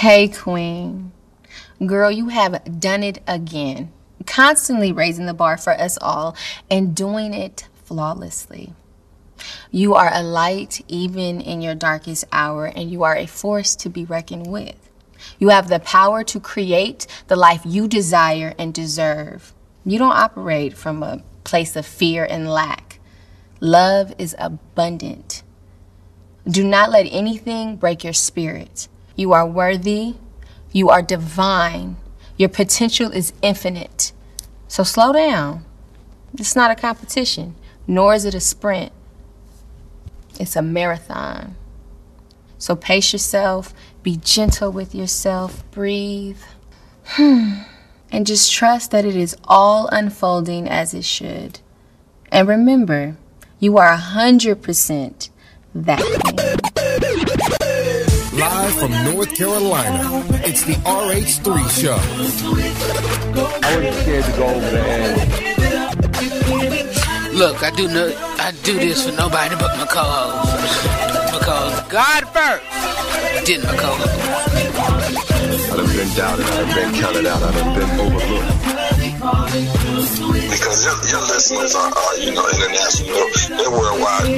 Hey, Queen. Girl, you have done it again. Constantly raising the bar for us all and doing it flawlessly. You are a light even in your darkest hour, and you are a force to be reckoned with. You have the power to create the life you desire and deserve. You don't operate from a place of fear and lack. Love is abundant. Do not let anything break your spirit. You are worthy. You are divine. Your potential is infinite. So slow down. It's not a competition, nor is it a sprint. It's a marathon. So pace yourself, be gentle with yourself, breathe, hmm. and just trust that it is all unfolding as it should. And remember, you are 100% that queen. Live from North Carolina, it's the RH3 Show. I wasn't scared to go over there. Look, I do no, I do this for nobody but my co-host. Because God first, then my co-host. I've been doubted, I've been counted out, I've been overlooked. because your, your listeners are, are, you know, international, they're worldwide.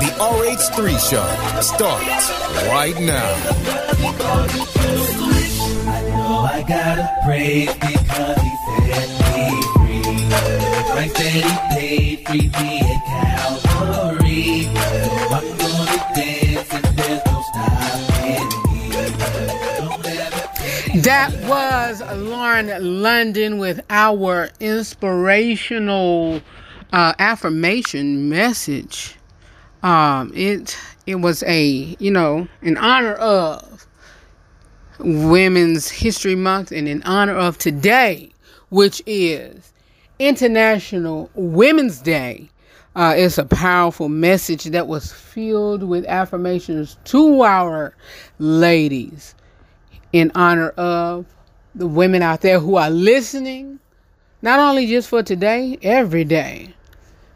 The RH3 Show starts right now. I gotta praise because he set me free. Price that he paid, free me at Calvary. So I'm gonna dance and there's no stopping me. Don't That was Lauren London with our inspirational uh, affirmation message. Um, it it was a you know in honor of Women's History Month and in honor of today, which is International Women's Day. Uh, it's a powerful message that was filled with affirmations to our ladies in honor of the women out there who are listening, not only just for today, every day.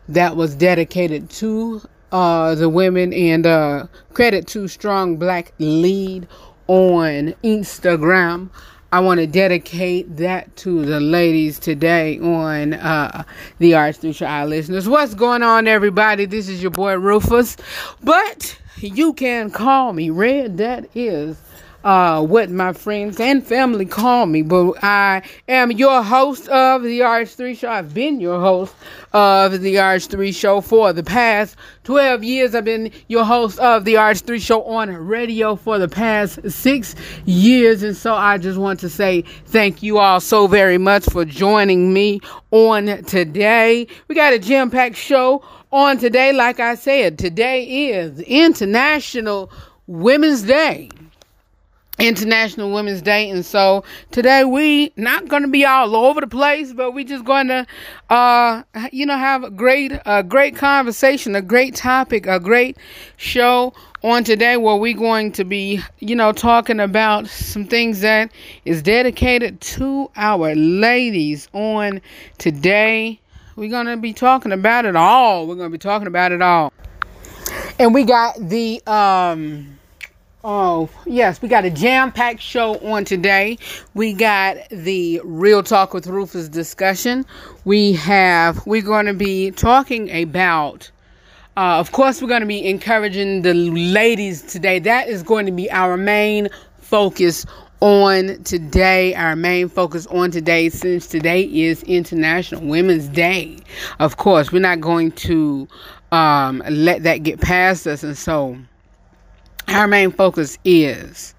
That was dedicated to uh, the women and uh, credit to Strong Black Lead on Instagram. I want to dedicate that to the ladies today on uh, the Arts Through Our listeners. What's going on, everybody? This is your boy Rufus, but you can call me Red. That is uh, what my friends and family call me. But I am your host of the RH3 Show. I've been your host of the RH3 Show for the past 12 years. I've been your host of the RH3 Show on radio for the past six years. And so I just want to say thank you all so very much for joining me on today. We got a jam packed show on today. Like I said, today is International Women's Day. International Women's Day, and so today we not going to be all over the place, but we just going to, uh, you know, have a great, a great conversation, a great topic, a great show on today where we're going to be, you know, talking about some things that is dedicated to our ladies on today. We're going to be talking about it all. We're going to be talking about it all, and we got the um Oh, yes, we got a jam packed show on today. We got the Real Talk with Rufus discussion. We have, we're going to be talking about, uh, of course, we're going to be encouraging the ladies today. That is going to be our main focus on today. Our main focus on today, since today is International Women's Day. Of course, we're not going to um, let that get past us. And so, our main focus is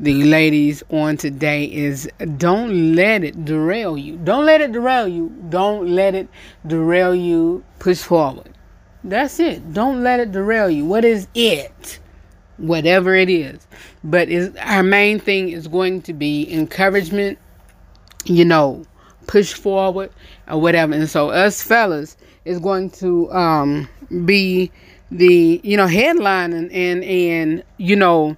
the ladies on today is don't let it derail you. Don't let it derail you. Don't let it derail you. Push forward. That's it. Don't let it derail you. What is it? Whatever it is. But is our main thing is going to be encouragement, you know, push forward or whatever. And so us fellas is going to um be the you know headline and and, and you know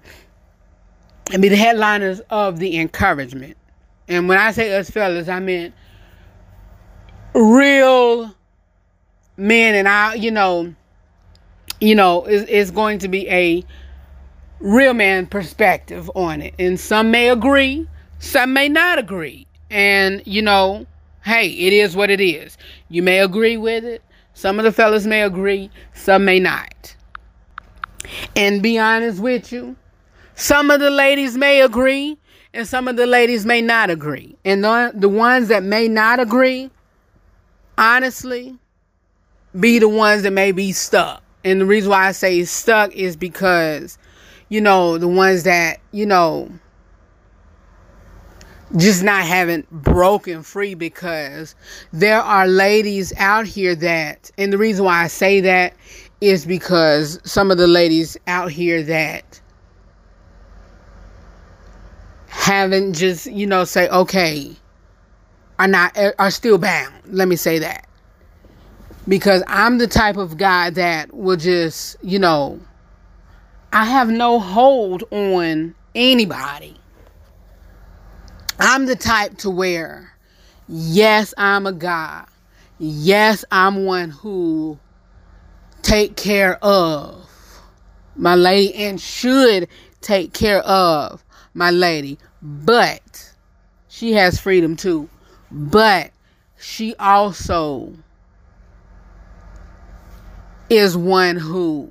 I mean the headliners of the encouragement. And when I say us fellas, I mean real men and I, you know, you know, is, is going to be a real man perspective on it. And some may agree, some may not agree. And, you know, hey, it is what it is. You may agree with it. Some of the fellas may agree, some may not. And be honest with you, some of the ladies may agree, and some of the ladies may not agree. And the, the ones that may not agree, honestly, be the ones that may be stuck. And the reason why I say stuck is because, you know, the ones that, you know, just not having broken free because there are ladies out here that, and the reason why I say that is because some of the ladies out here that haven't just, you know, say, okay, are not, are still bound. Let me say that. Because I'm the type of guy that will just, you know, I have no hold on anybody. I'm the type to where, yes, I'm a guy. Yes, I'm one who take care of my lady and should take care of my lady. But she has freedom too. But she also is one who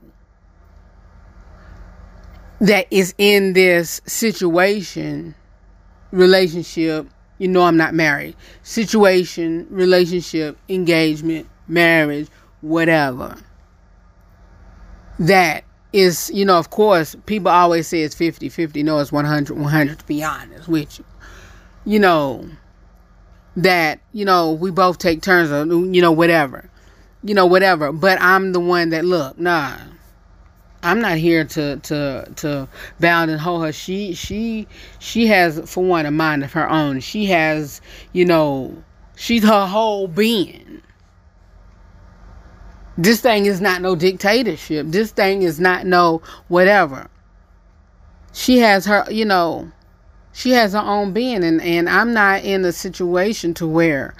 that is in this situation relationship you know i'm not married. Situation relationship engagement marriage whatever. That is you know of course people always say it's 50 50 no it's 100 100 to be honest with you. You know that you know we both take turns or you know whatever. You know whatever. But i'm the one that look nah i'm not here to to to bound and hold her she she she has for one a mind of her own she has you know she's her whole being this thing is not no dictatorship. This thing is not no whatever. She has her, you know, she has her own being and and I'm not in a situation to where,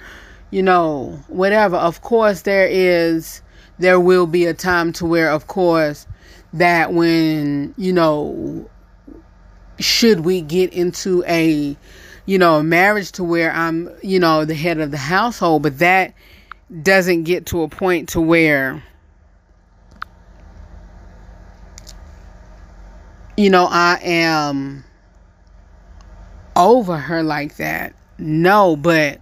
you know, whatever. Of course there is there will be a time to where of course that when, you know, should we get into a you know, a marriage to where I'm, you know, the head of the household, but that doesn't get to a point to where you know I am over her like that. No, but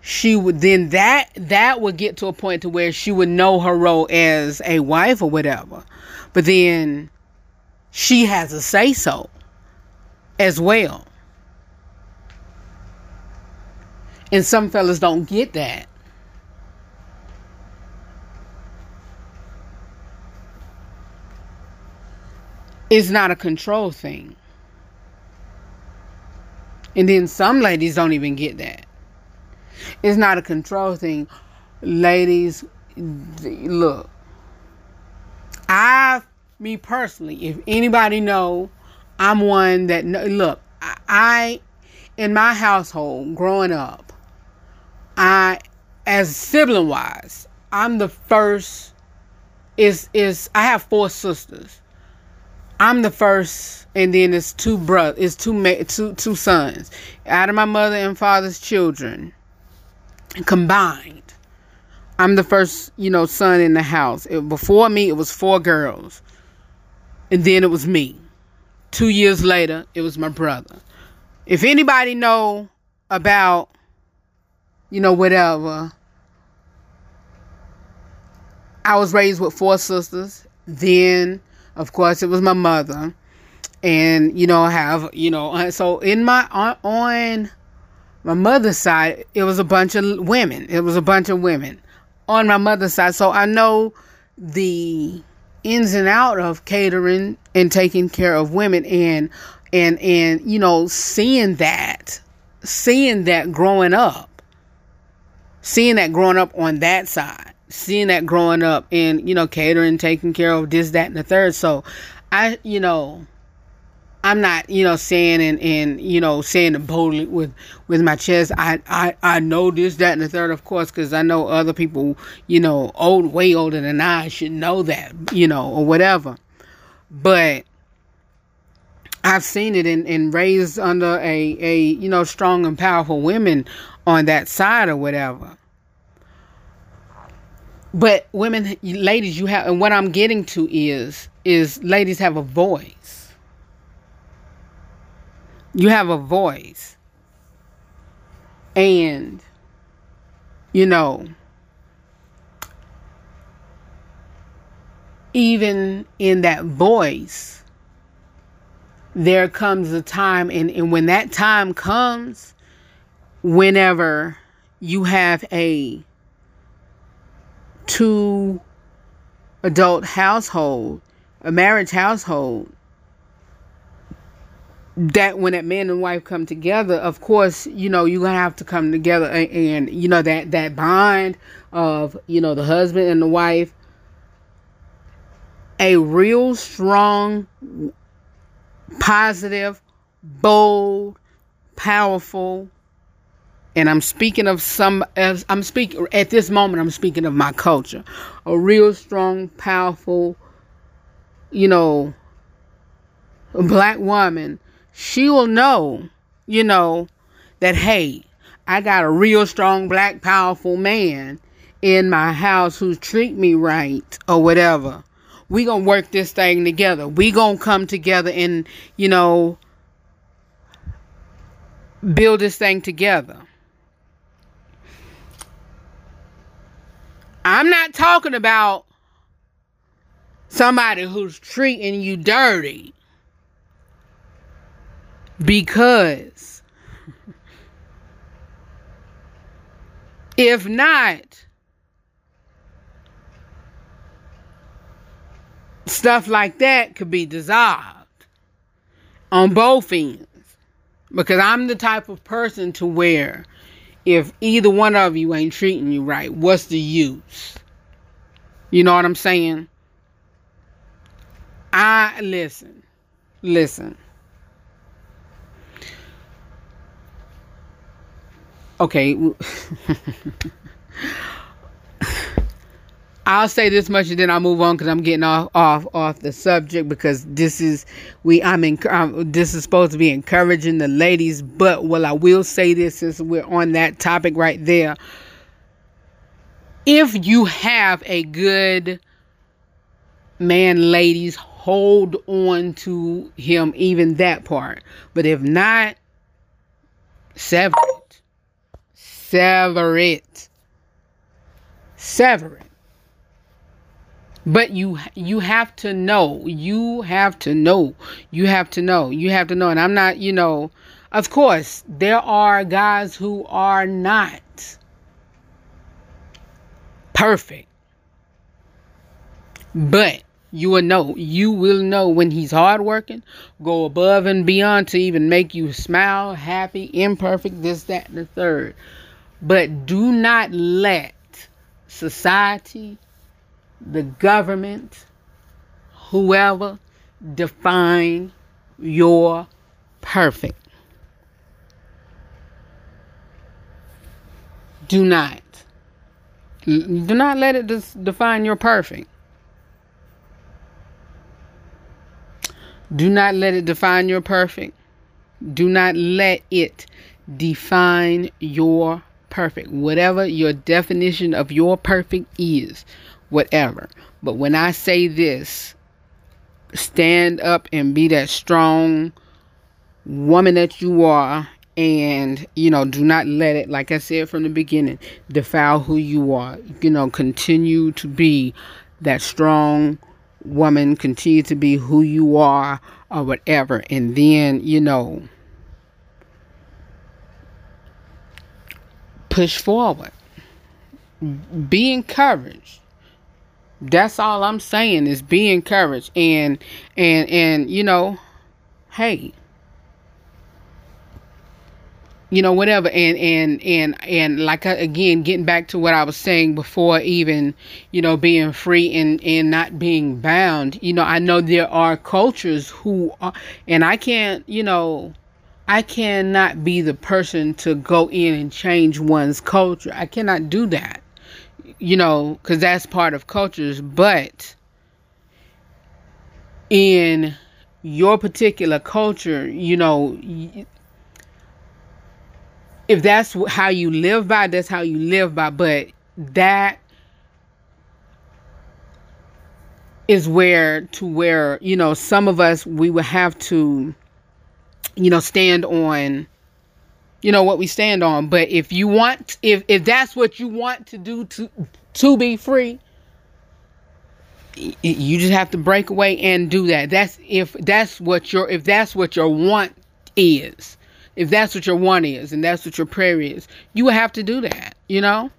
she would then that that would get to a point to where she would know her role as a wife or whatever. But then she has a say so as well. And some fellas don't get that. It's not a control thing. And then some ladies don't even get that. It's not a control thing. Ladies, look. I, me personally, if anybody know, I'm one that look. I, in my household, growing up, I, as sibling wise, I'm the first. Is is I have four sisters. I'm the first, and then it's two brothers, it's two two sons, out of my mother and father's children combined. I'm the first, you know, son in the house. It, before me, it was four girls, and then it was me. Two years later, it was my brother. If anybody know about, you know, whatever, I was raised with four sisters. Then of course, it was my mother, and you know, have you know, uh, so in my on, on my mother's side, it was a bunch of women. It was a bunch of women on my mother's side, so I know the ins and out of catering and taking care of women and and and you know seeing that seeing that growing up seeing that growing up on that side seeing that growing up and you know catering taking care of this that and the third. So i you know I'm not, you know, saying and, and you know, saying it boldly with with my chest. I, I I know this, that, and the third, of course, because I know other people, you know, old, way older than I should know that, you know, or whatever. But I've seen it and, and raised under a, a you know strong and powerful women on that side or whatever. But women, ladies, you have, and what I'm getting to is, is ladies have a voice. You have a voice. And, you know, even in that voice, there comes a time, and, and when that time comes, whenever you have a two adult household, a marriage household, that when that man and wife come together, of course, you know, you're gonna have to come together and, and, you know that that bond of you know the husband and the wife, a real strong, positive, bold, powerful and I'm speaking of some I'm speaking at this moment I'm speaking of my culture. A real strong, powerful, you know, black woman, she will know, you know, that hey, I got a real strong black powerful man in my house who's treat me right or whatever. We gonna work this thing together. We gonna come together and, you know, build this thing together. I'm not talking about somebody who's treating you dirty because if not, stuff like that could be dissolved on both ends. Because I'm the type of person to where if either one of you ain't treating you right, what's the use? You know what I'm saying? I listen. Listen. Okay. I'll say this much and then I'll move on because I'm getting off off off the subject because this is we I'm in um, this is supposed to be encouraging the ladies, but well I will say this since we're on that topic right there. If you have a good man, ladies, hold on to him, even that part. But if not, sever it. Sever it. Sever it. But you you have to know. You have to know. You have to know. You have to know. And I'm not, you know, of course, there are guys who are not perfect. But you will know. You will know when he's hardworking, go above and beyond to even make you smile, happy, imperfect, this, that, and the third. But do not let society, the government, whoever define your perfect. Do not. Do not let it define your perfect. Do not let it define your perfect. Do not let it define your perfect. Whatever your definition of your perfect is, whatever. But when I say this, stand up and be that strong woman that you are. And, you know, do not let it, like I said from the beginning, defile who you are. You know, continue to be that strong woman, continue to be who you are or whatever. And then, you know, push forward. Be encouraged. That's all I'm saying is be encouraged and and and you know, hey. you know whatever and and and and like uh, again getting back to what i was saying before even you know being free and and not being bound you know i know there are cultures who are and i can't you know i cannot be the person to go in and change one's culture i cannot do that you know because that's part of cultures but in your particular culture you know if that's how you live by, that's how you live by. But that is where to where you know some of us we would have to you know stand on you know what we stand on but if you want if if that's what you want to do to to be free you just have to break away and do that that's if that's what your if that's what your want is if that's what your want is and that's what your prayer is, you have to do that, you know?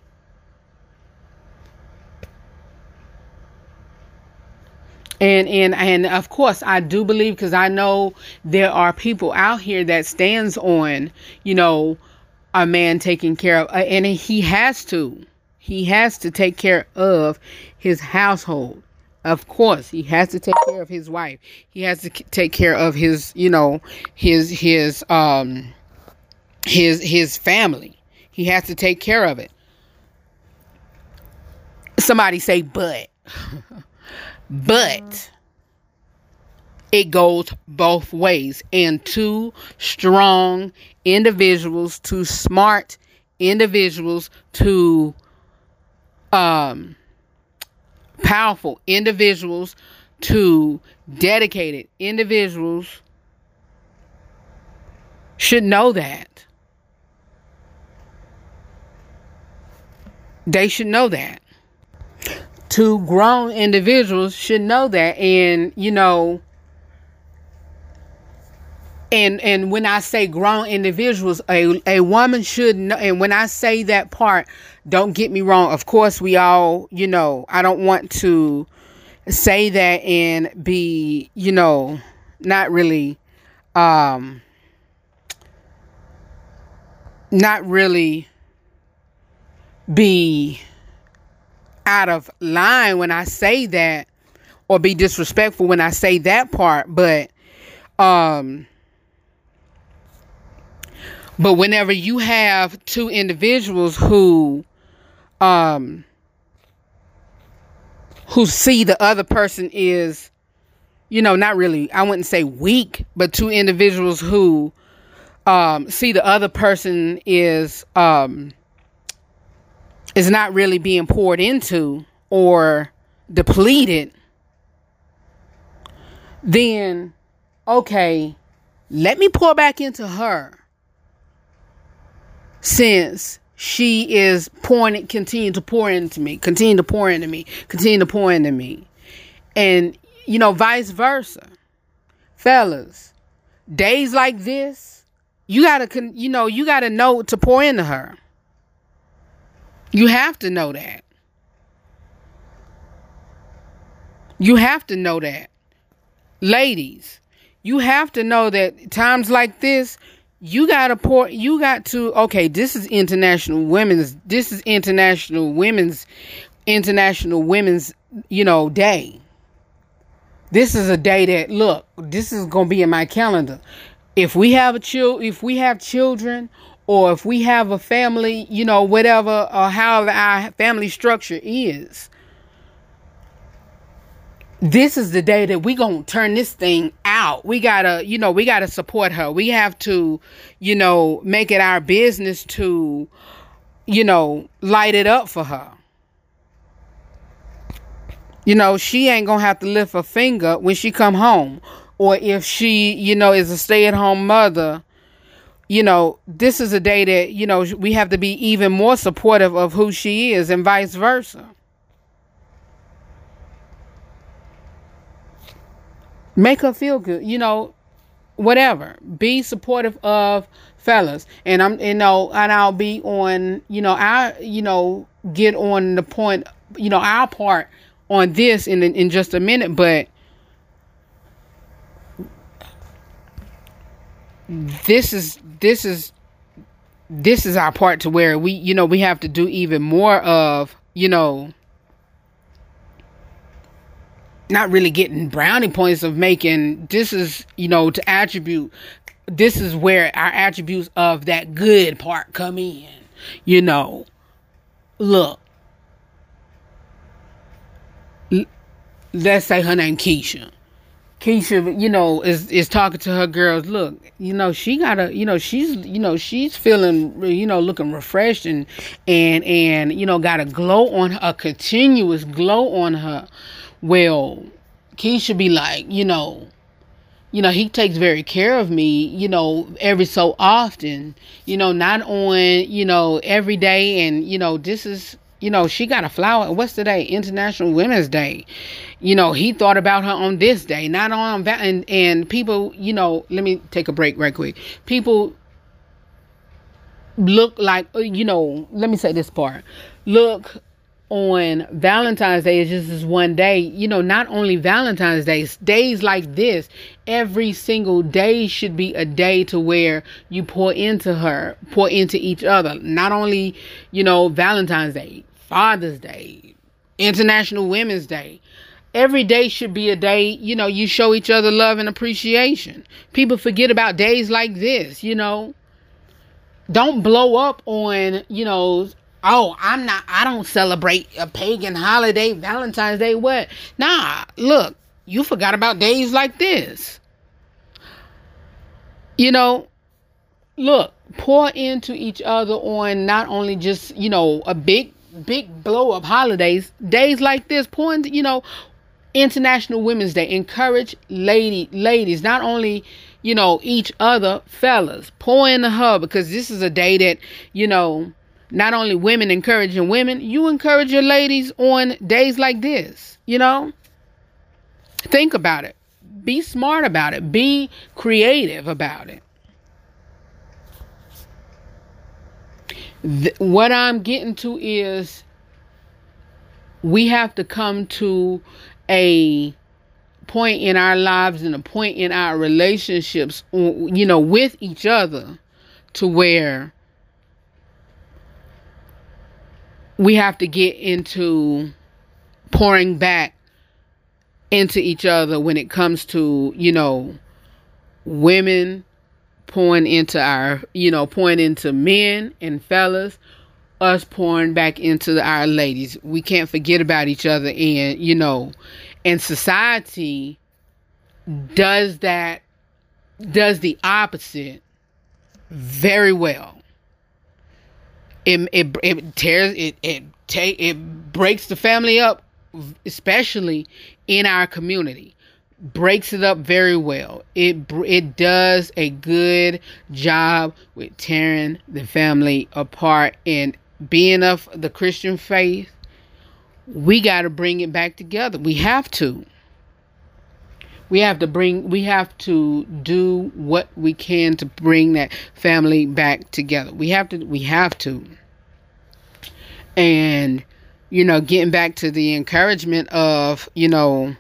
And and and of course I do believe because I know there are people out here that stands on, you know, a man taking care of uh, and he has to. He has to take care of his household. Of course, he has to take care of his wife. He has to take care of his, you know, his his um his his family. He has to take care of it. Somebody say but. but it goes both ways and two strong individuals, two smart individuals, two um powerful individuals to dedicated individuals should know that. They should know that. Two grown individuals should know that. And, you know, and and when I say grown individuals, a a woman should know. And when I say that part, don't get me wrong. Of course, we all, you know, I don't want to say that and be, you know, not really, um, not really be out of line when I say that or be disrespectful when I say that part, but um but whenever you have two individuals who um who see the other person is you know not really I wouldn't say weak but two individuals who um see the other person is um is not really being poured into or depleted then okay let me pour back into her since she is pouring continue to pour into me, continue to pour into me, continue to pour into me. And you know, vice versa. Fellas, days like this, you got to you know, you got to know to pour into her. You have to know that. You have to know that. Ladies, you have to know that times like this, you gotta pour you got to okay this is international women's this is international women's international women's you know day this is a day that look this is gonna be in my calendar if we have a child if we have children or if we have a family you know whatever or however our family structure is this is the day that we gonna turn this thing out. We gotta, you know, we gotta support her. We have to, you know, make it our business to, you know, light it up for her. You know, she ain't gonna have to lift a finger when she come home. Or if she, you know, is a stay-at-home mother, you know, this is a day that, you know, we have to be even more supportive of who she is and vice versa. make her feel good you know whatever be supportive of fellas and i'm you know and i'll be on you know i you know get on the point you know our part on this in in just a minute but this is this is this is our part to where we, you know, we have to do even more of, you know, not really getting brownie points of making this is, you know, to attribute this is where our attributes of that good part come in. You know, look, let's say her name Keisha. Keisha, you know, is is talking to her girls. Look, you know, she gotta, you know, she's, you know, she's feeling, you know, looking refreshed and and and you know, got a glow on her, a continuous glow on her. Well, Keisha be like, you know, you know, he takes very care of me, you know, every so often, you know, not on, you know, every day. And, you know, this is, you know, she got a flower. What's today? International Women's Day. You know, he thought about her on this day, not on that. And, and people, you know, let me take a break right quick. People look like, uh, you know, let me say this part. Look on Valentine's Day is just this one day. You know, not only Valentine's Day, days like this, every single day should be a day to where you pour into her, pour into each other. Not only, you know, Valentine's Day, Father's Day, International Women's Day. Every day should be a day, you know, you show each other love and appreciation. People forget about days like this, you know. Don't blow up on, you know, oh, I'm not, I don't celebrate a pagan holiday, Valentine's Day, what? Nah, look, you forgot about days like this. You know, look, pour into each other on not only just, you know, a big, big blow up holidays, days like this, pour into, you know, International Women's Day. Encourage lady ladies, not only, you know, each other, fellas, pour in the hub because this is a day that, you know, not only women encouraging women, you encourage your ladies on days like this, you know? Think about it. Be smart about it. Be creative about it. Th- what I'm getting to is we have to come to a point in our lives and a point in our relationships, uh, you know, with each other to where we have to get into pouring back into each other when it comes to, you know, women pouring into our, you know, pouring into men and fellas, us pouring back into our ladies. We can't forget about each other and, you know, and society does that does the opposite very well it it, it tears it it take it breaks the family up especially in our community breaks it up very well. It it does a good job with tearing the family apart and being of the christian faith we got to bring it back together. We have to. We have to bring we have to do what we can to bring that family back together. We have to we have to. And you know getting back to the encouragement of you know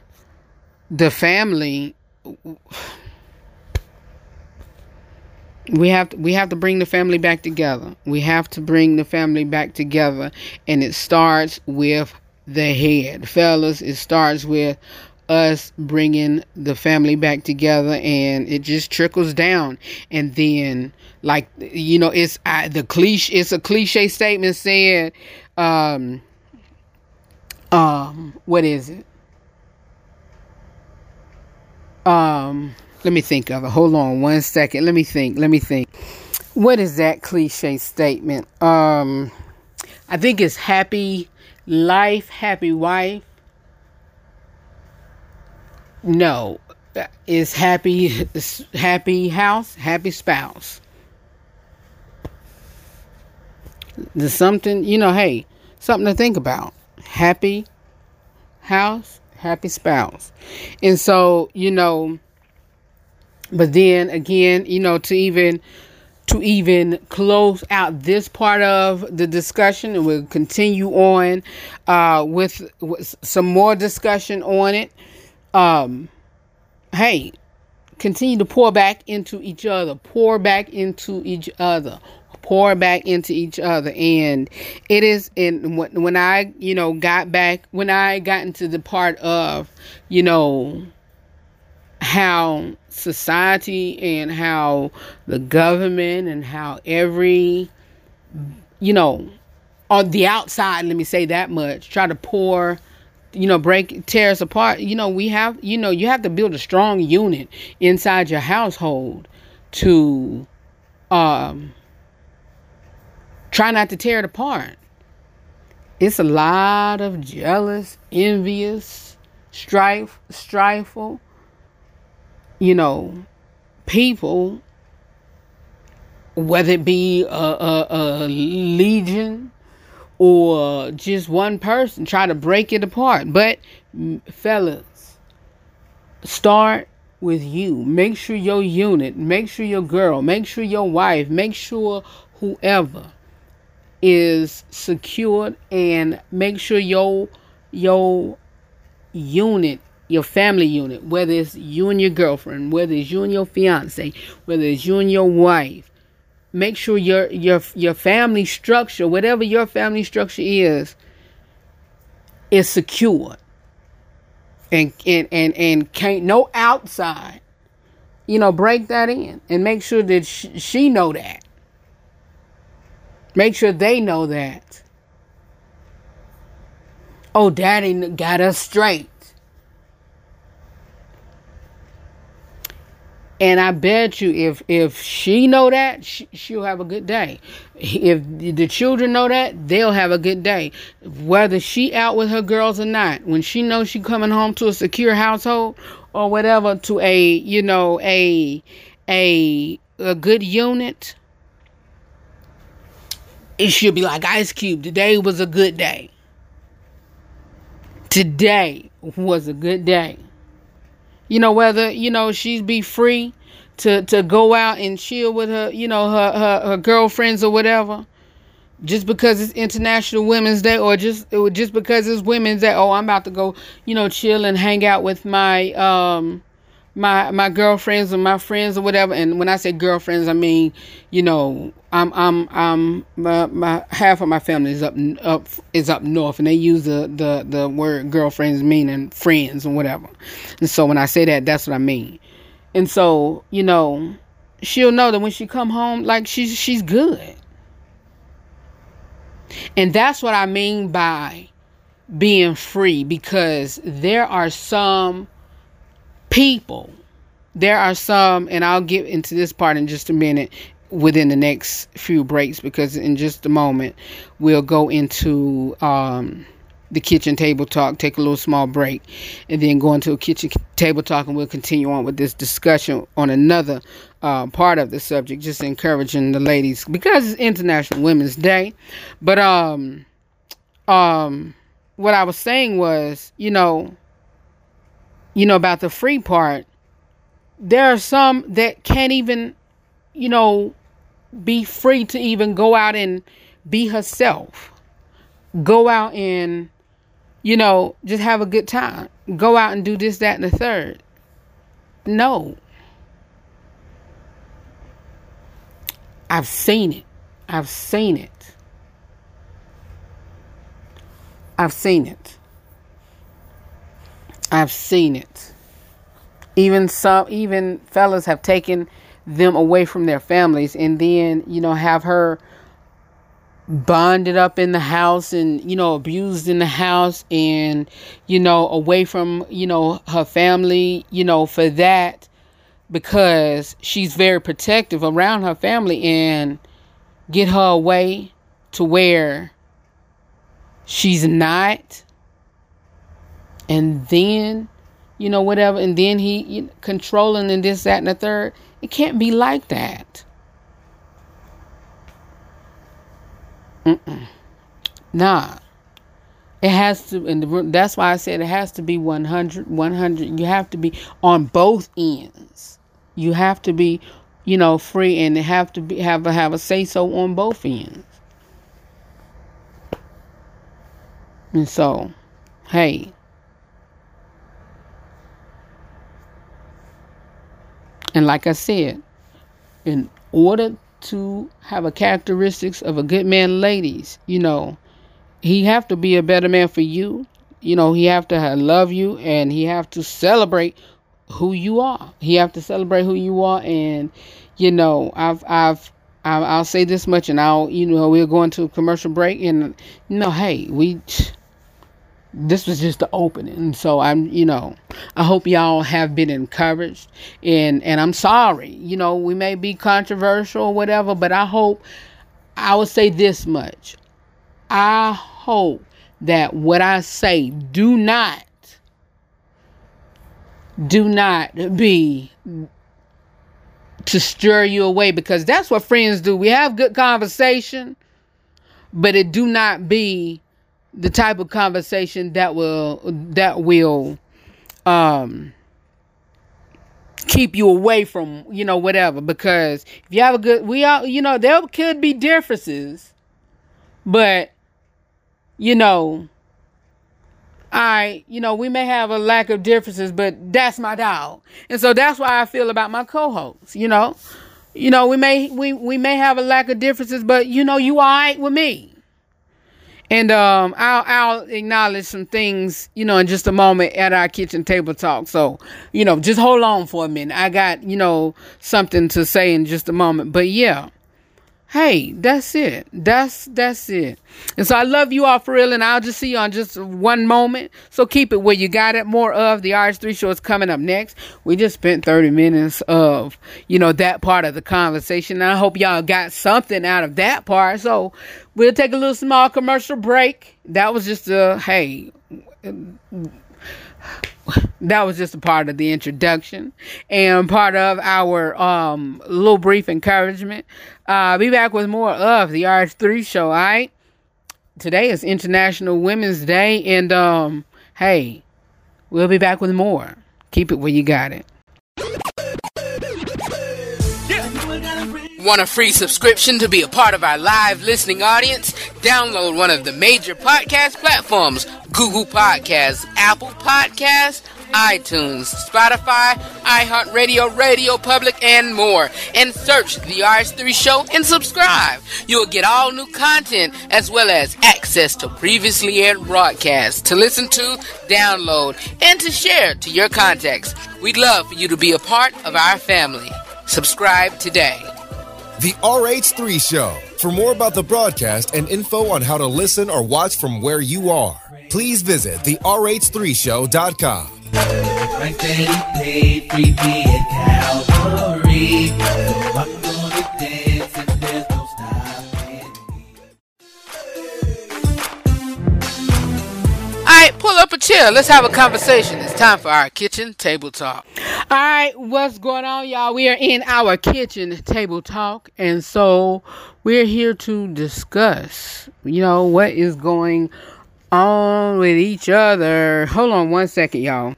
the family we have to, we have to bring the family back together. We have to bring the family back together and it starts with the head. Fellas it starts with us bringing the family back together and it just trickles down. And then like you know it's I, the cliche it's a cliche statement saying um um what is it um let me think of it. Hold on one second. Let me think. Let me think. What is that cliche statement? Um i think it's happy life happy wife. No, is happy happy house, happy spouse. There's something, you know, hey, something to think about. Happy house, happy spouse. And so, you know, but then again, you know, to even to even close out this part of the discussion and we'll continue on uh, with, with some more discussion on it um, hey, continue to pour back into each other, pour back into each other, pour back into each other. And it is in when, when i you know got back when i got into the part of you know how society and how the government and how every you know on the outside let me say that much try to pour you know break tear us apart you know we have you know you have to build a strong unit inside your household to um try not to tear it apart it's a lot of jealous envious strife strifeful you know people whether it be a, a, a legion or just one person try to break it apart. But fellas, start with you. Make sure your unit, make sure your girl, make sure your wife, make sure whoever is secured and make sure your your unit your family unit, whether it's you and your girlfriend, whether it's you and your fiance, whether it's you and your wife, make sure your your your family structure, whatever your family structure is, is secured And and and and can't no outside. You know, break that in and make sure that she, she know that. Make sure they know that. Oh, daddy got us straight. And I bet you, if if she know that, she, she'll have a good day. If the children know that, they'll have a good day. Whether she out with her girls or not, when she knows she coming home to a secure household or whatever, to a you know a a a good unit, it should be like Ice Cube. Today was a good day. Today was a good day you know whether you know she's be free to to go out and chill with her you know her her, her girlfriends or whatever just because it's international women's day or just it was just because it's women's day oh i'm about to go you know chill and hang out with my um my my girlfriends or my friends or whatever. And when i say girlfriends i mean you know i'm i'm i'm my, my half of my family is up up is up north and they use the the the word girlfriends meaning friends or whatever. And so when i say that that's what i mean. And so you know she'll know that when she come home like she's she's good. And that's what i mean by being free because there are some people. There are some, and I'll get into this part in just a minute within the next few breaks because in just a moment we'll go into um, the kitchen table talk, take a little small break, and then go into a kitchen table talk, and we'll continue on with this discussion on another uh, part of the subject, just encouraging the ladies because it's International Women's Day. But um, um, what I was saying was, you know, you know, about the free part, there are some that can't even, you know, be free to even go out and be herself. Go out and, you know, just have a good time. Go out and do this, that, and the third. No. I've seen it. I've seen it. I've seen it. I've seen it. Even some, even fellas have taken them away from their families and then, you know, have her bonded up in the house and, you know, abused in the house and, you know, away from, you know, her family, you know, for that because she's very protective around her family and get her away to where she's not and then you know whatever and then he you know, controlling and this that and the third. It can't be like that. Mm-mm. nah. It has to and the, that's why i said it has to be 100 100 you have to be on both ends. You have to be you know free and have to be have a have a say so on both ends. And so hey And like I said, in order to have a characteristics of a good man, ladies. You know, he have to be a better man for you. You know, he have to love you, and he have to celebrate who you are. He have to celebrate who you are, and you know, I've I've I'll, say this much, and I'll you know we're going to a commercial break, and you know, hey, we this was just the opening. So I'm, you know, I hope y'all have been encouraged and and I'm sorry. You know, we may be controversial or whatever, but I hope I will say this much. I hope that what I say do not do not be to stir you away because that's what friends do. We have good conversation, but it do not be the type of conversation that will that will um keep you away from you know whatever because if you have a good we all you know there could be differences but you know I, you know, we may have a lack of differences, but that's my dog. And so that's why I feel about my co-hosts, you know. You know, we may we we may have a lack of differences, but you know, you all right with me. And um, I'll I'll acknowledge some things, you know, in just a moment at our kitchen table talk. So, you know, just hold on for a minute. I got, you know, something to say in just a moment. But yeah. Hey, that's it. That's that's it. And so I love you all for real, and I'll just see you on just one moment. So keep it where you got it. More of the RH3 show is coming up next. We just spent 30 minutes of, you know, that part of the conversation. And I hope y'all got something out of that part. So we'll take a little small commercial break. That was just a hey that was just a part of the introduction and part of our um little brief encouragement. Uh be back with more of the RH3 show, alright? Today is International Women's Day and um hey, we'll be back with more. Keep it where you got it. Want a free subscription to be a part of our live listening audience? Download one of the major podcast platforms Google Podcasts, Apple Podcasts, iTunes, Spotify, iHeartRadio, Radio Public, and more. And search The RH3 Show and subscribe. You will get all new content as well as access to previously aired broadcasts to listen to, download, and to share to your contacts. We'd love for you to be a part of our family. Subscribe today. The RH3 Show. For more about the broadcast and info on how to listen or watch from where you are, please visit the RH3show.com. Paid free at Calvary. I'm gonna dance and there's no stopping. Alright, pull up a chair. Let's have a conversation. It's time for our kitchen table talk. Alright, what's going on, y'all? We are in our kitchen table talk, and so we're here to discuss, you know, what is going on with each other. Hold on one second, y'all.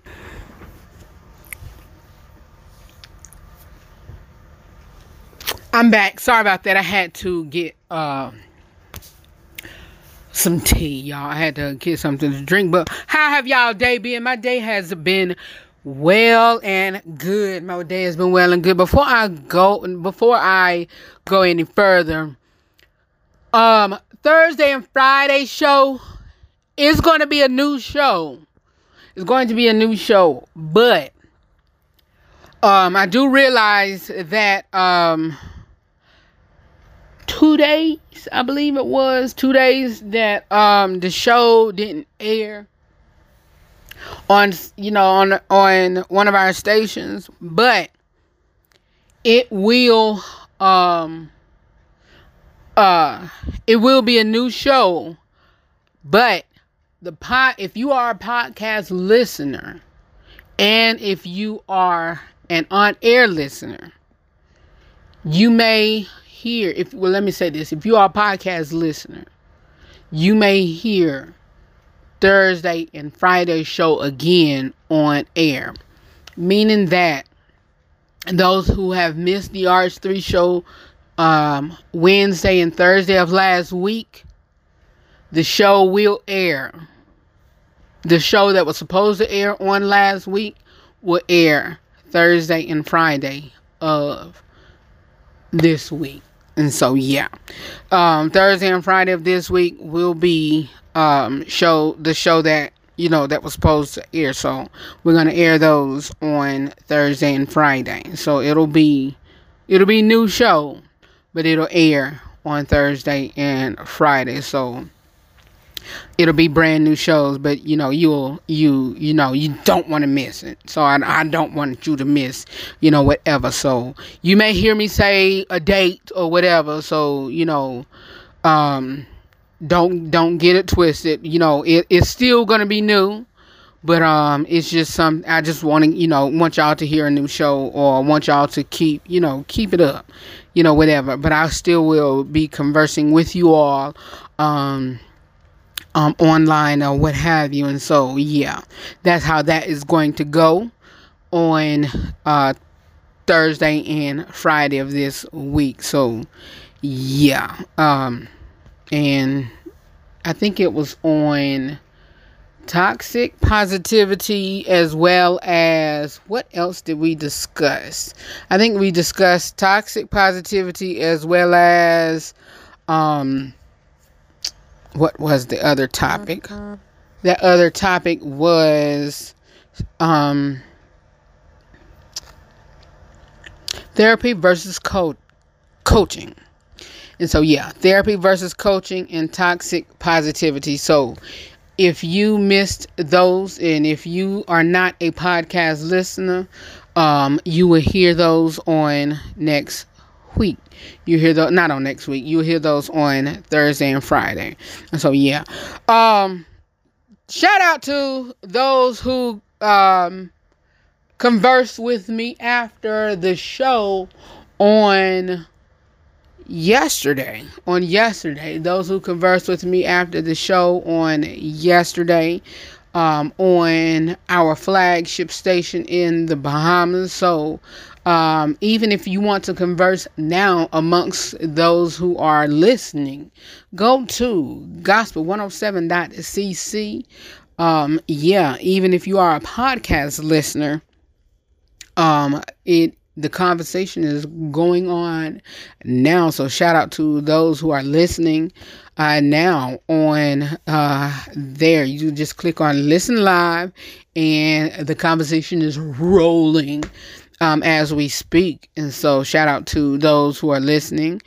I'm back. Sorry about that. I had to get uh, some tea, y'all. I had to get something to drink. But how have y'all day been? My day has been well and good. My day has been well and good. Before I go, before I go any further, um, Thursday and Friday show is going to be a new show. It's going to be a new show, but um, I do realize that um two days, I believe it was, two days that um the show didn't air on you know on on one of our stations, but it will um uh it will be a new show, but the pod if you are a podcast listener and if you are an on-air listener, you may hear if well let me say this if you are a podcast listener you may hear thursday and friday show again on air. Meaning that those who have missed the RH3 show um, wednesday and thursday of last week the show will air the show that was supposed to air on last week will air thursday and friday of this week. And so yeah, um, Thursday and Friday of this week will be um, show the show that you know that was supposed to air. So we're gonna air those on Thursday and Friday. So it'll be it'll be new show, but it'll air on Thursday and Friday. So it'll be brand new shows but you know you'll you you know you don't want to miss it. So I, I don't want you to miss you know whatever. So you may hear me say a date or whatever so you know um don't don't get it twisted. You know it, it's still gonna be new but um it's just some i just want to you know want y'all to hear a new show or want y'all to keep you know keep it up you know whatever. But i still will be conversing with you all um um, online or what have you. And so, yeah, that's how that is going to go on uh, Thursday and Friday of this week. So, yeah. Um, and I think it was on toxic positivity as well as what else did we discuss? I think we discussed toxic positivity as well as um what was the other topic? That other topic was um, therapy versus co- coaching. And so, yeah, therapy versus coaching and toxic positivity. So, if you missed those and if you are not a podcast listener, um, you will hear those on next week. You hear those not on next week. You hear those on Thursday and Friday. And so yeah. Um shout out to those who um conversed with me after the show on yesterday on yesterday those who conversed with me after the show on yesterday um, on our flagship station in the bahamas so um, even if you want to converse now amongst those who are listening, go to gospel107.cc. Um, yeah, even if you are a podcast listener, um, it the conversation is going on now. So shout out to those who are listening uh, now on uh, there. You just click on listen live, and the conversation is rolling um, as we speak. And so, shout out to those who are listening.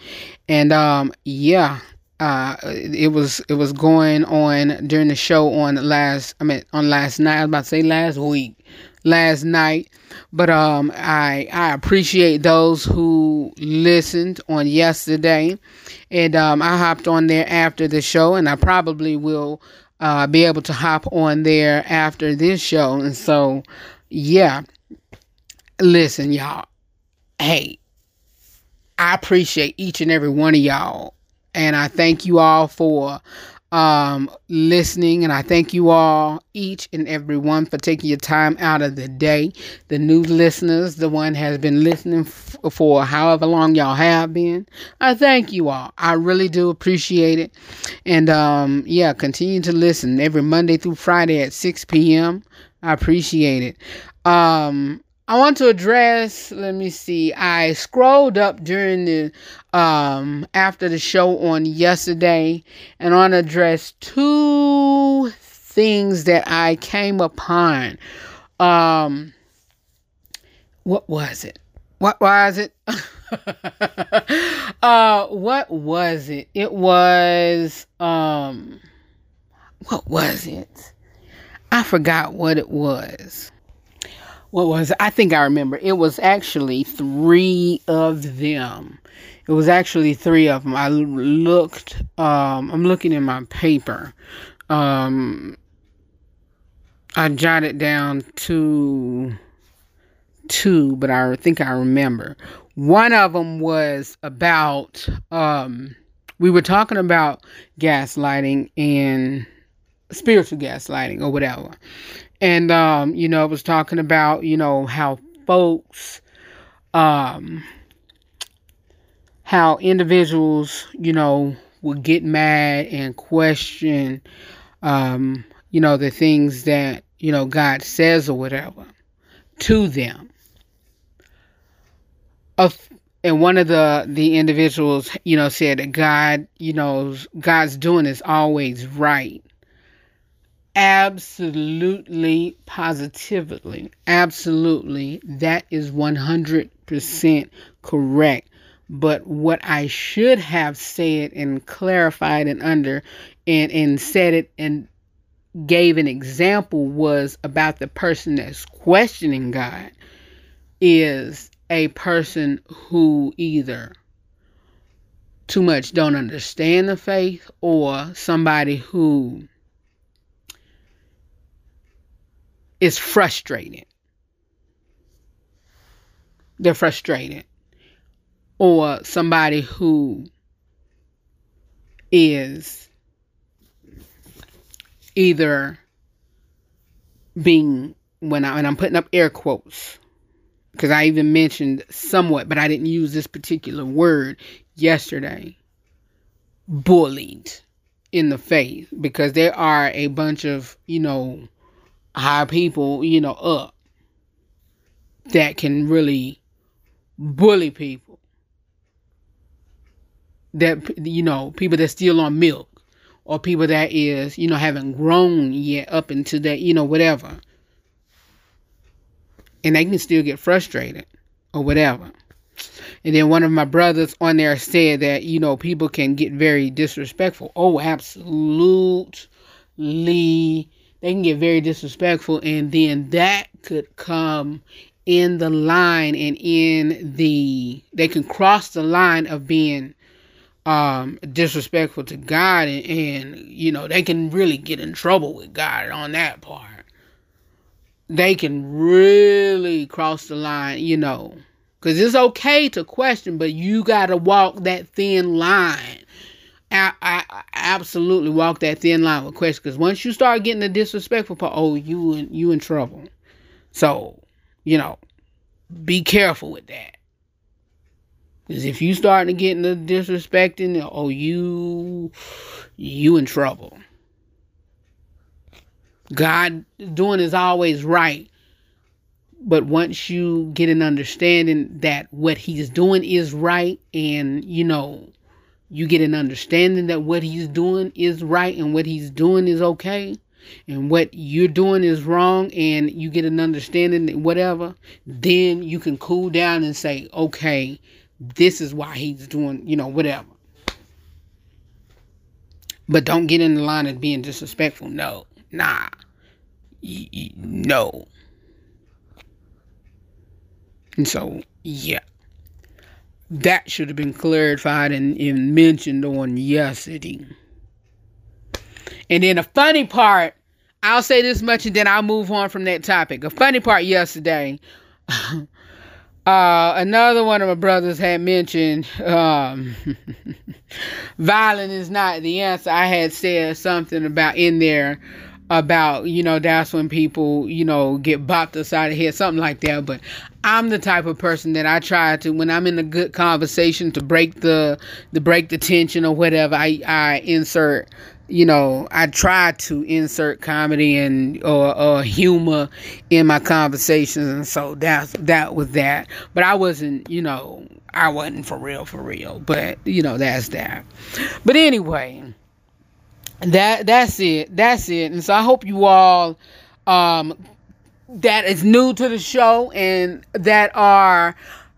And um, yeah, uh, it was it was going on during the show on last. I mean, on last night. I was about to say last week, last night. But um, I I appreciate those who listened on yesterday, and um, I hopped on there after the show, and I probably will uh, be able to hop on there after this show. And so, yeah listen, y'all. Hey, I appreciate each and every one of y'all. And I thank you all for um, listening. And I thank you all, each and every one, for taking your time out of the day. The new listeners, the one has been listening f- for however long y'all have been. I thank you all. I really do appreciate it. And um, yeah, continue to listen every Monday through Friday at 6 p.m. I appreciate it. Um, I want to address, let me see. I scrolled up during the um after the show on yesterday and I want to address two things that I came upon. Um what was it? What was it? uh what was it? It was um what was it? I forgot what it was what was I think I remember it was actually three of them. It was actually three of them. I looked um I'm looking in my paper. Um I jotted down two two, but I think I remember. One of them was about um we were talking about gaslighting and spiritual gaslighting or whatever. And, um, you know, was talking about, you know, how folks, um, how individuals, you know, would get mad and question, um, you know, the things that, you know, God says or whatever to them. Of and one of the the individuals, you know, said that God, you know, God's doing is always right. Absolutely, positively, absolutely, that is one hundred percent correct. But what I should have said and clarified and under and and said it and gave an example was about the person that's questioning God is a person who either too much don't understand the faith or somebody who is frustrated. They're frustrated. Or somebody who is either being when I and I'm putting up air quotes because I even mentioned somewhat, but I didn't use this particular word yesterday. Bullied in the faith because there are a bunch of you know high people you know up that can really bully people. That you know people that still on milk or people that is you know haven't grown yet up into that you know whatever. And they can still get frustrated or whatever. And then one of my brothers on there said that you know people can get very disrespectful. Oh absolutely they can get very disrespectful and then that could come in the line and in the they can cross the line of being um disrespectful to God and, and you know they can really get in trouble with God on that part. They can really cross the line, you know. Cuz it's okay to question, but you got to walk that thin line. I, I, absolutely walk that thin line with questions because once you start getting the disrespectful part, oh, you in you in trouble. So, you know, be careful with that. Because if you starting to get in the disrespecting, oh, you, you in trouble. God doing is always right. But once you get an understanding that what he's doing is right and, you know, you get an understanding that what he's doing is right and what he's doing is okay and what you're doing is wrong and you get an understanding that whatever, then you can cool down and say, okay, this is why he's doing, you know, whatever. But don't get in the line of being disrespectful. No, nah, y- y- no. And so, yeah, that should have been clarified and, and mentioned on yesterday. And then the funny part, I'll say this much and then I'll move on from that topic. The funny part yesterday, uh, another one of my brothers had mentioned um, violence is not the answer. I had said something about in there about, you know, that's when people, you know, get bopped aside the head, something like that. But I'm the type of person that I try to, when I'm in a good conversation, to break the, the break the tension or whatever. I, I insert you know, I try to insert comedy and or, or humor in my conversations, and so that that was that. But I wasn't, you know, I wasn't for real, for real. But you know, that's that. But anyway, that that's it. That's it. And so I hope you all, um, that is new to the show and that are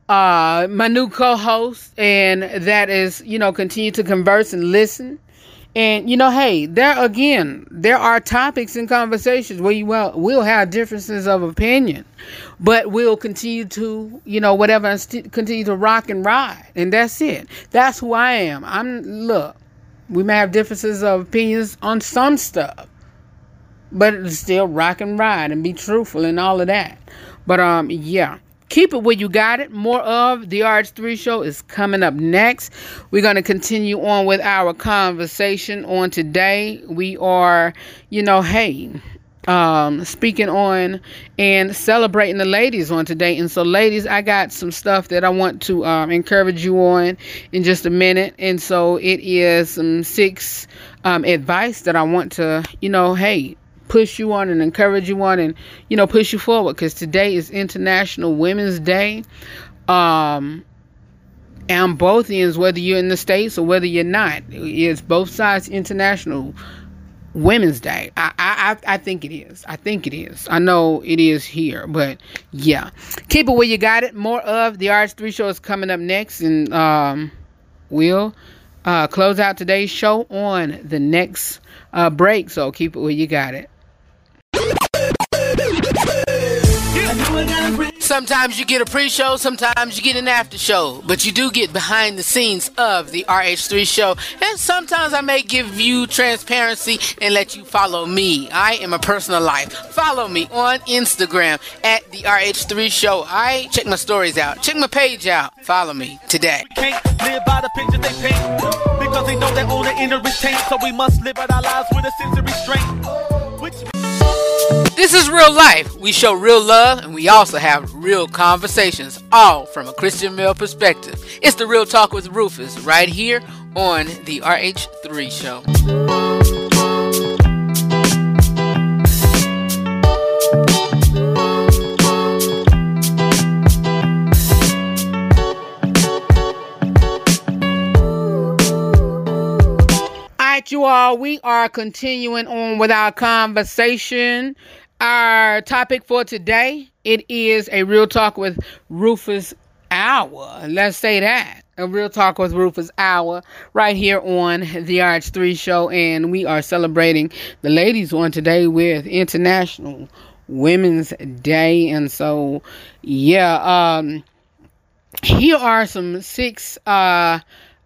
uh my new co-host and that is you know continue to converse and listen and you know, hey, there again, there are topics and conversations where you will we'll have differences of opinion, but we'll continue to, you know, whatever, and st- continue to rock and ride, and that's it. That's who I am. I'm look. We may have differences of opinions on some stuff, but still rock and ride and be truthful and all of that. But um, yeah keep it where you got it. More of the RH3 show is coming up next. We're going to continue on with our conversation on today. We are, you know, hey, um speaking on and celebrating the ladies on today. And so ladies i got some stuff that i want to um, encourage you on in just a minute. And so it is some six um, advice that i want to you know hey push you on and encourage you on and you know push you forward. Because today is international women's day. Um on both ends, whether you're in the States or whether you're not. It's both sides international Women's Day. I, I I think it is. I think it is. I know it is here, but yeah. Keep it where you got it. More of the RH3 show is coming up next, and um, we'll uh, close out today's show on the next uh, break. So keep it where you got it. Sometimes you get a pre-show, sometimes you get an after show, but you do get behind the scenes of the RH3 show. And sometimes I may give you transparency and let you follow me. I am a personal life. Follow me on Instagram at the RH3 show. I check my stories out. Check my page out. Follow me today. because they know that all the inner is. So we must live out our lives with a sense of restraint. This is real life. We show real love and we also have real conversations, all from a Christian male perspective. It's the Real Talk with Rufus right here on the RH3 show. You all, we are continuing on with our conversation. Our topic for today, it is a real talk with Rufus Hour. Let's say that. A real talk with Rufus Hour right here on the RH3 show. And we are celebrating the ladies on today with International Women's Day. And so, yeah, um, here are some six uh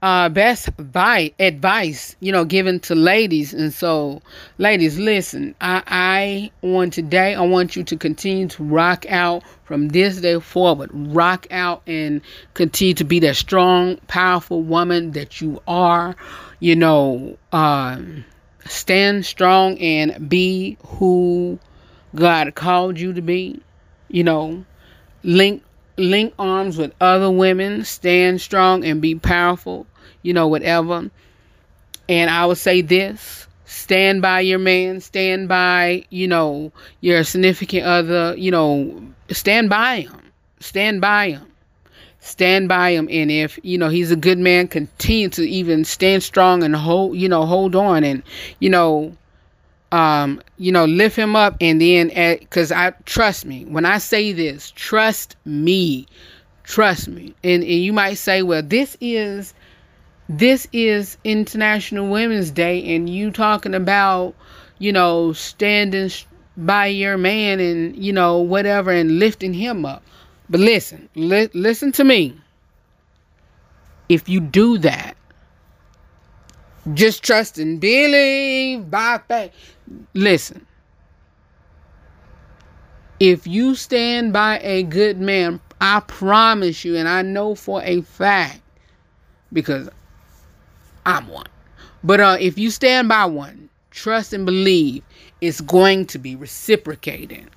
uh best vi- advice you know given to ladies. And so ladies listen i i on today i want you to continue to rock out from this day forward. Rock out and continue to be that strong powerful woman that you are you know um stand strong and be who god called you to be you know. Link link arms with other women, stand strong and be powerful, you know, whatever. And I would say this stand by your man, stand by, you know, your significant other, you know, stand by him, stand by him. Stand by him, and if you know he's a good man, continue to even stand strong and hold, you know, hold on, and you know, um, you know, lift him up and then because I trust me when I say this, trust me, trust me. And, and you might say, well, this is this is International Women's Day, and you talking about, you know, standing by your man and you know whatever and lifting him up. But listen, li- listen to me. If you do that, just trust and believe by faith. Listen, if you stand by a good man, I promise you, and I know for a fact because I'm one. But uh, if you stand by one, trust and believe it's going to be reciprocated.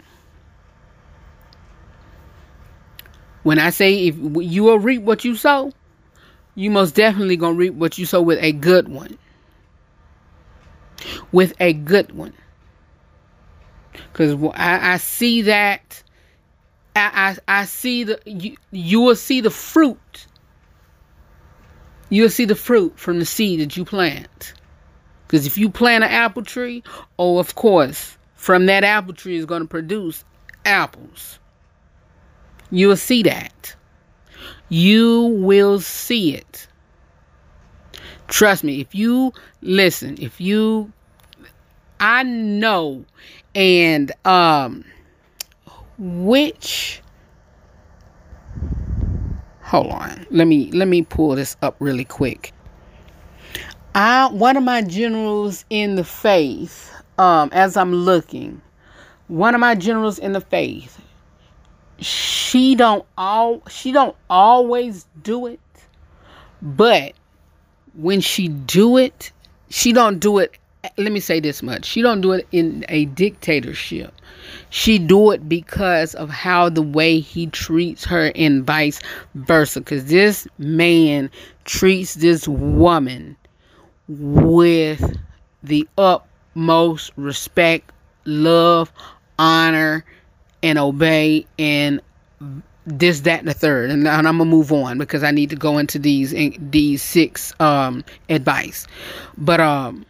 When I say if you will reap what you sow, you most definitely gonna reap what you sow with a good one. With a good one. Cause I, I see that I, I I see the you you will see the fruit. You'll see the fruit from the seed that you plant. Because if you plant an apple tree, oh, of course, from that apple tree is going to produce apples. You will see that. You will see it. Trust me, if you listen, if you I know and um which hold on. Let me let me pull this up really quick. I one of my generals in the faith, um, as I'm looking, one of my generals in the faith, she don't all she don't always do it, but when she do it, she don't do it. Let me say this much: she don't do it in a dictatorship. She do it because of how the way he treats her, and vice versa. Because this man treats this woman with the utmost respect, love, honor, and obey, and this, that, and the third, and, and I'm gonna move on because I need to go into these these six um, advice. But um,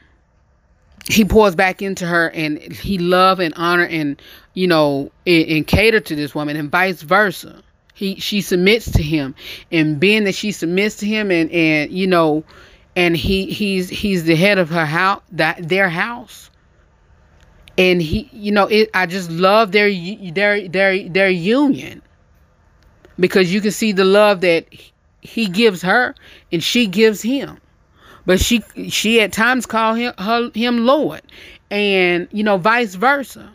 he pours back into her, and he love and honor and you know and, and cater to this woman, and vice versa. He she submits to him, and being that she submits to him, and and you know, and he he's he's the head of her house, that their house. And he you know it i just love their their their their union. Because you can see the love that he gives her and she gives him but she she at times call him her, him lord. And you know vice versa.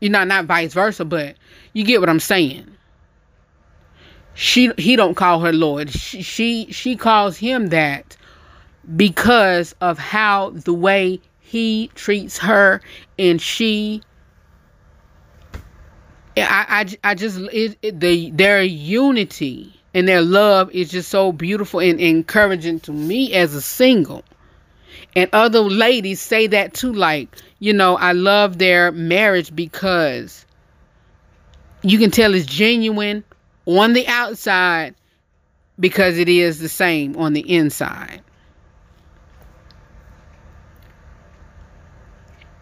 You know not vice versa but you get what i'm saying. She he don't call her lord. She she, she calls him that because of how the way he treats her and she I, I, I just it, it, the their unity and their love is just so beautiful and encouraging to me as a single and other ladies say that too like you know i love their marriage because you can tell it's genuine on the outside because it is the same on the inside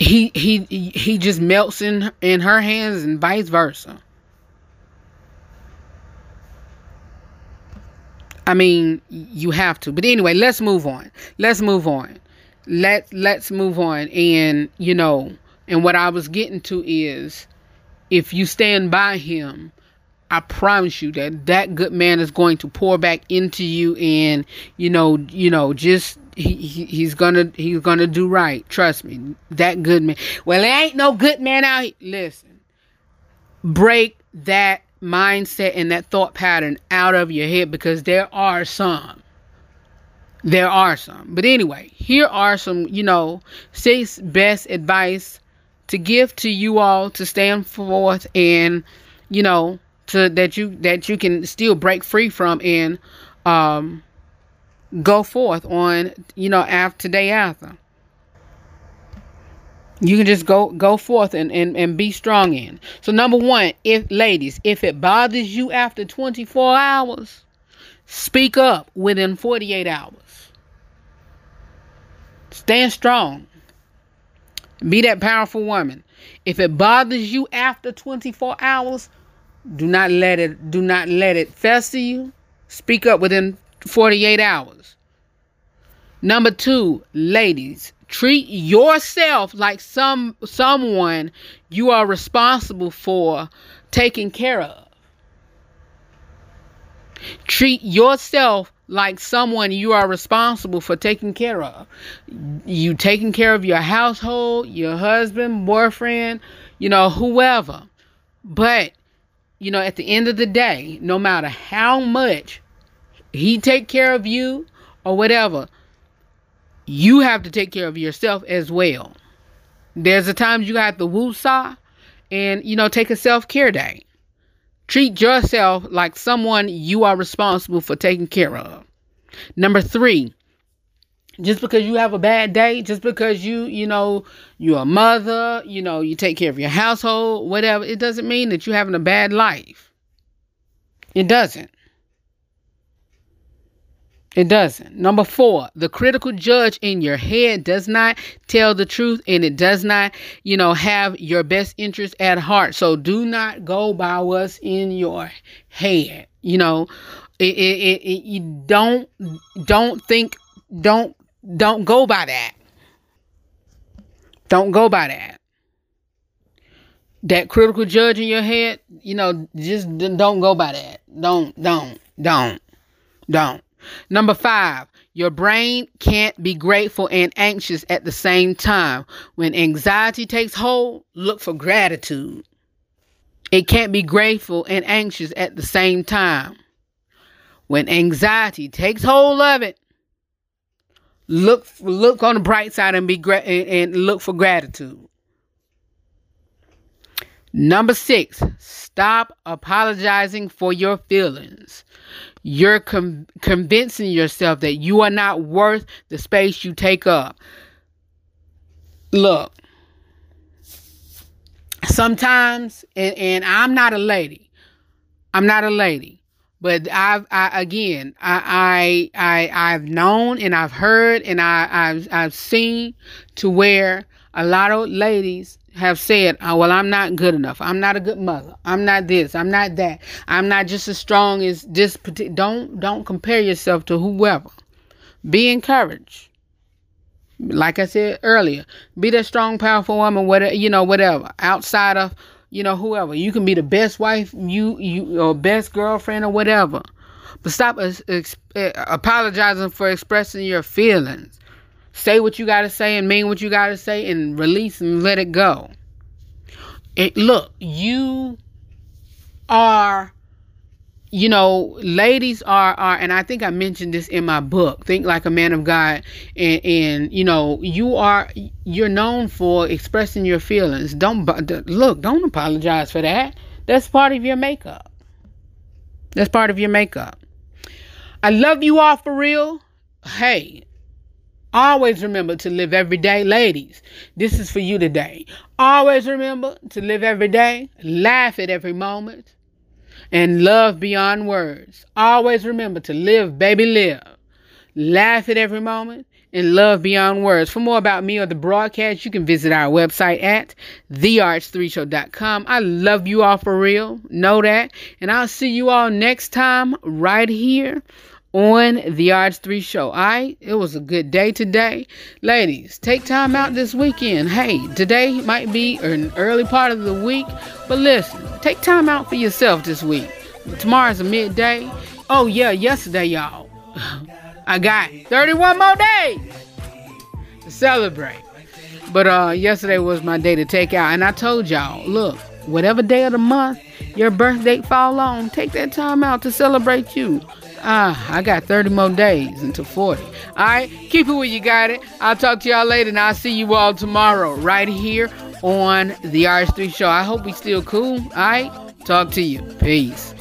he he he just melts in in her hands and vice versa. I mean, you have to. But anyway, let's move on. Let's move on. Let let's move on. And you know, and what I was getting to is, if you stand by him, I promise you that that good man is going to pour back into you, and you know, you know, just he, he, he's gonna he's gonna do right. Trust me, that good man. Well, there ain't no good man out here. Listen, break that mindset and that thought pattern out of your head because there are some. There are some. But anyway, here are some, you know, six best advice to give to you all to stand forth and, you know, to that you that you can still break free from and um go forth on, you know, after day after. You can just go go forth and, and, and be strong in. So number one, if ladies, if it bothers you after 24 hours, speak up within 48 hours. Stand strong. Be that powerful woman. If it bothers you after 24 hours, do not let it do not let it fester you. Speak up within 48 hours. Number 2, ladies, treat yourself like some someone you are responsible for taking care of. Treat yourself like someone you are responsible for taking care of. You taking care of your household, your husband, boyfriend, you know, whoever. But you know, at the end of the day, no matter how much he take care of you or whatever, you have to take care of yourself as well. There's a times you have to woosah and you know take a self-care day. Treat yourself like someone you are responsible for taking care of. Number three, just because you have a bad day, just because you, you know, you're a mother, you know, you take care of your household, whatever, it doesn't mean that you're having a bad life. It doesn't. It doesn't. Number four, the critical judge in your head does not tell the truth and it does not, you know, have your best interest at heart. So do not go by what's in your head. You know, it, it, it, you don't, don't think, don't, don't go by that. Don't go by that. That critical judge in your head, you know, just don't go by that. Don't, don't, don't, don't. Number five, your brain can't be grateful and anxious at the same time. When anxiety takes hold, look for gratitude. It can't be grateful and anxious at the same time. When anxiety takes hold of it, look look on the bright side and be gra- and, and look for gratitude. Number six, stop apologizing for your feelings. You're com- convincing yourself that you are not worth the space you take up. Look, sometimes, and, and I'm not a lady, I'm not a lady, but I've I, again I, I I I've known and I've heard and I I've I've seen to where a lot of ladies have said, oh, "Well, I'm not good enough. I'm not a good mother. I'm not this. I'm not that. I'm not just as strong as this." Don't don't compare yourself to whoever. Be encouraged. Like I said earlier, be that strong, powerful woman. Whatever you know, whatever outside of you know whoever. You can be the best wife, you you or best girlfriend or whatever. But stop ex- eh, apologizing for expressing your feelings. Say what you got to say and mean what you got to say and release and let it go. It, look, you are you know, ladies are are, and I think I mentioned this in my book, Think Like a Man of God, and and you know, you are you're known for expressing your feelings. Don't look, don't apologize for that. That's part of your makeup. That's part of your makeup. I love you all for real. Hey, always remember to live every day, ladies. This is for you today. Always remember to live every day, laugh at every moment and love beyond words. Always remember to live, baby, live. Laugh at every moment and love beyond words. For more about me or the broadcast, you can visit our website at therh3show.com. I love you all for real. Know that. And I'll see you all next time right here on the RH3 Show. All right, it was a good day today. Ladies, take time out this weekend. Hey, today might be an early part of the week, but listen, take time out for yourself this week. Tomorrow's a midday. Oh, yeah, yesterday, y'all. I got 31 more days to celebrate. But uh, yesterday was my day to take out, and I told y'all, look, whatever day of the month your birthday fall on, take that time out to celebrate you. Ah, I got 30 more days until 40. All right, keep it where you got it. I'll talk to y'all later, and I'll see you all tomorrow right here on the RH3 Show. I hope we still cool. All right, talk to you. Peace.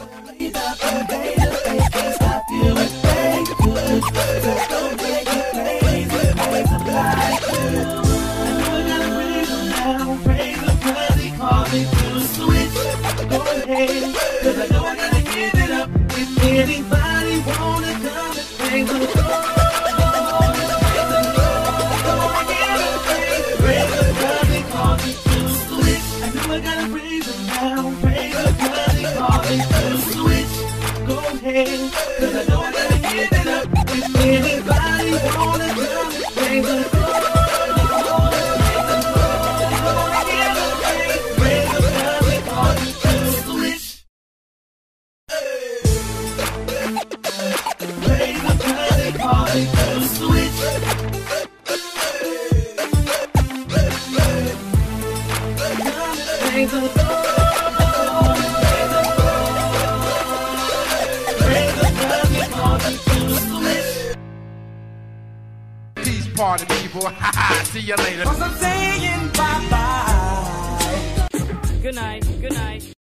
Anybody wanna come and bring the Cause too much. I know I gotta give it up. If anybody wanna come bring the party people. See you later. Cause I'm saying bye bye. Good night. Good night.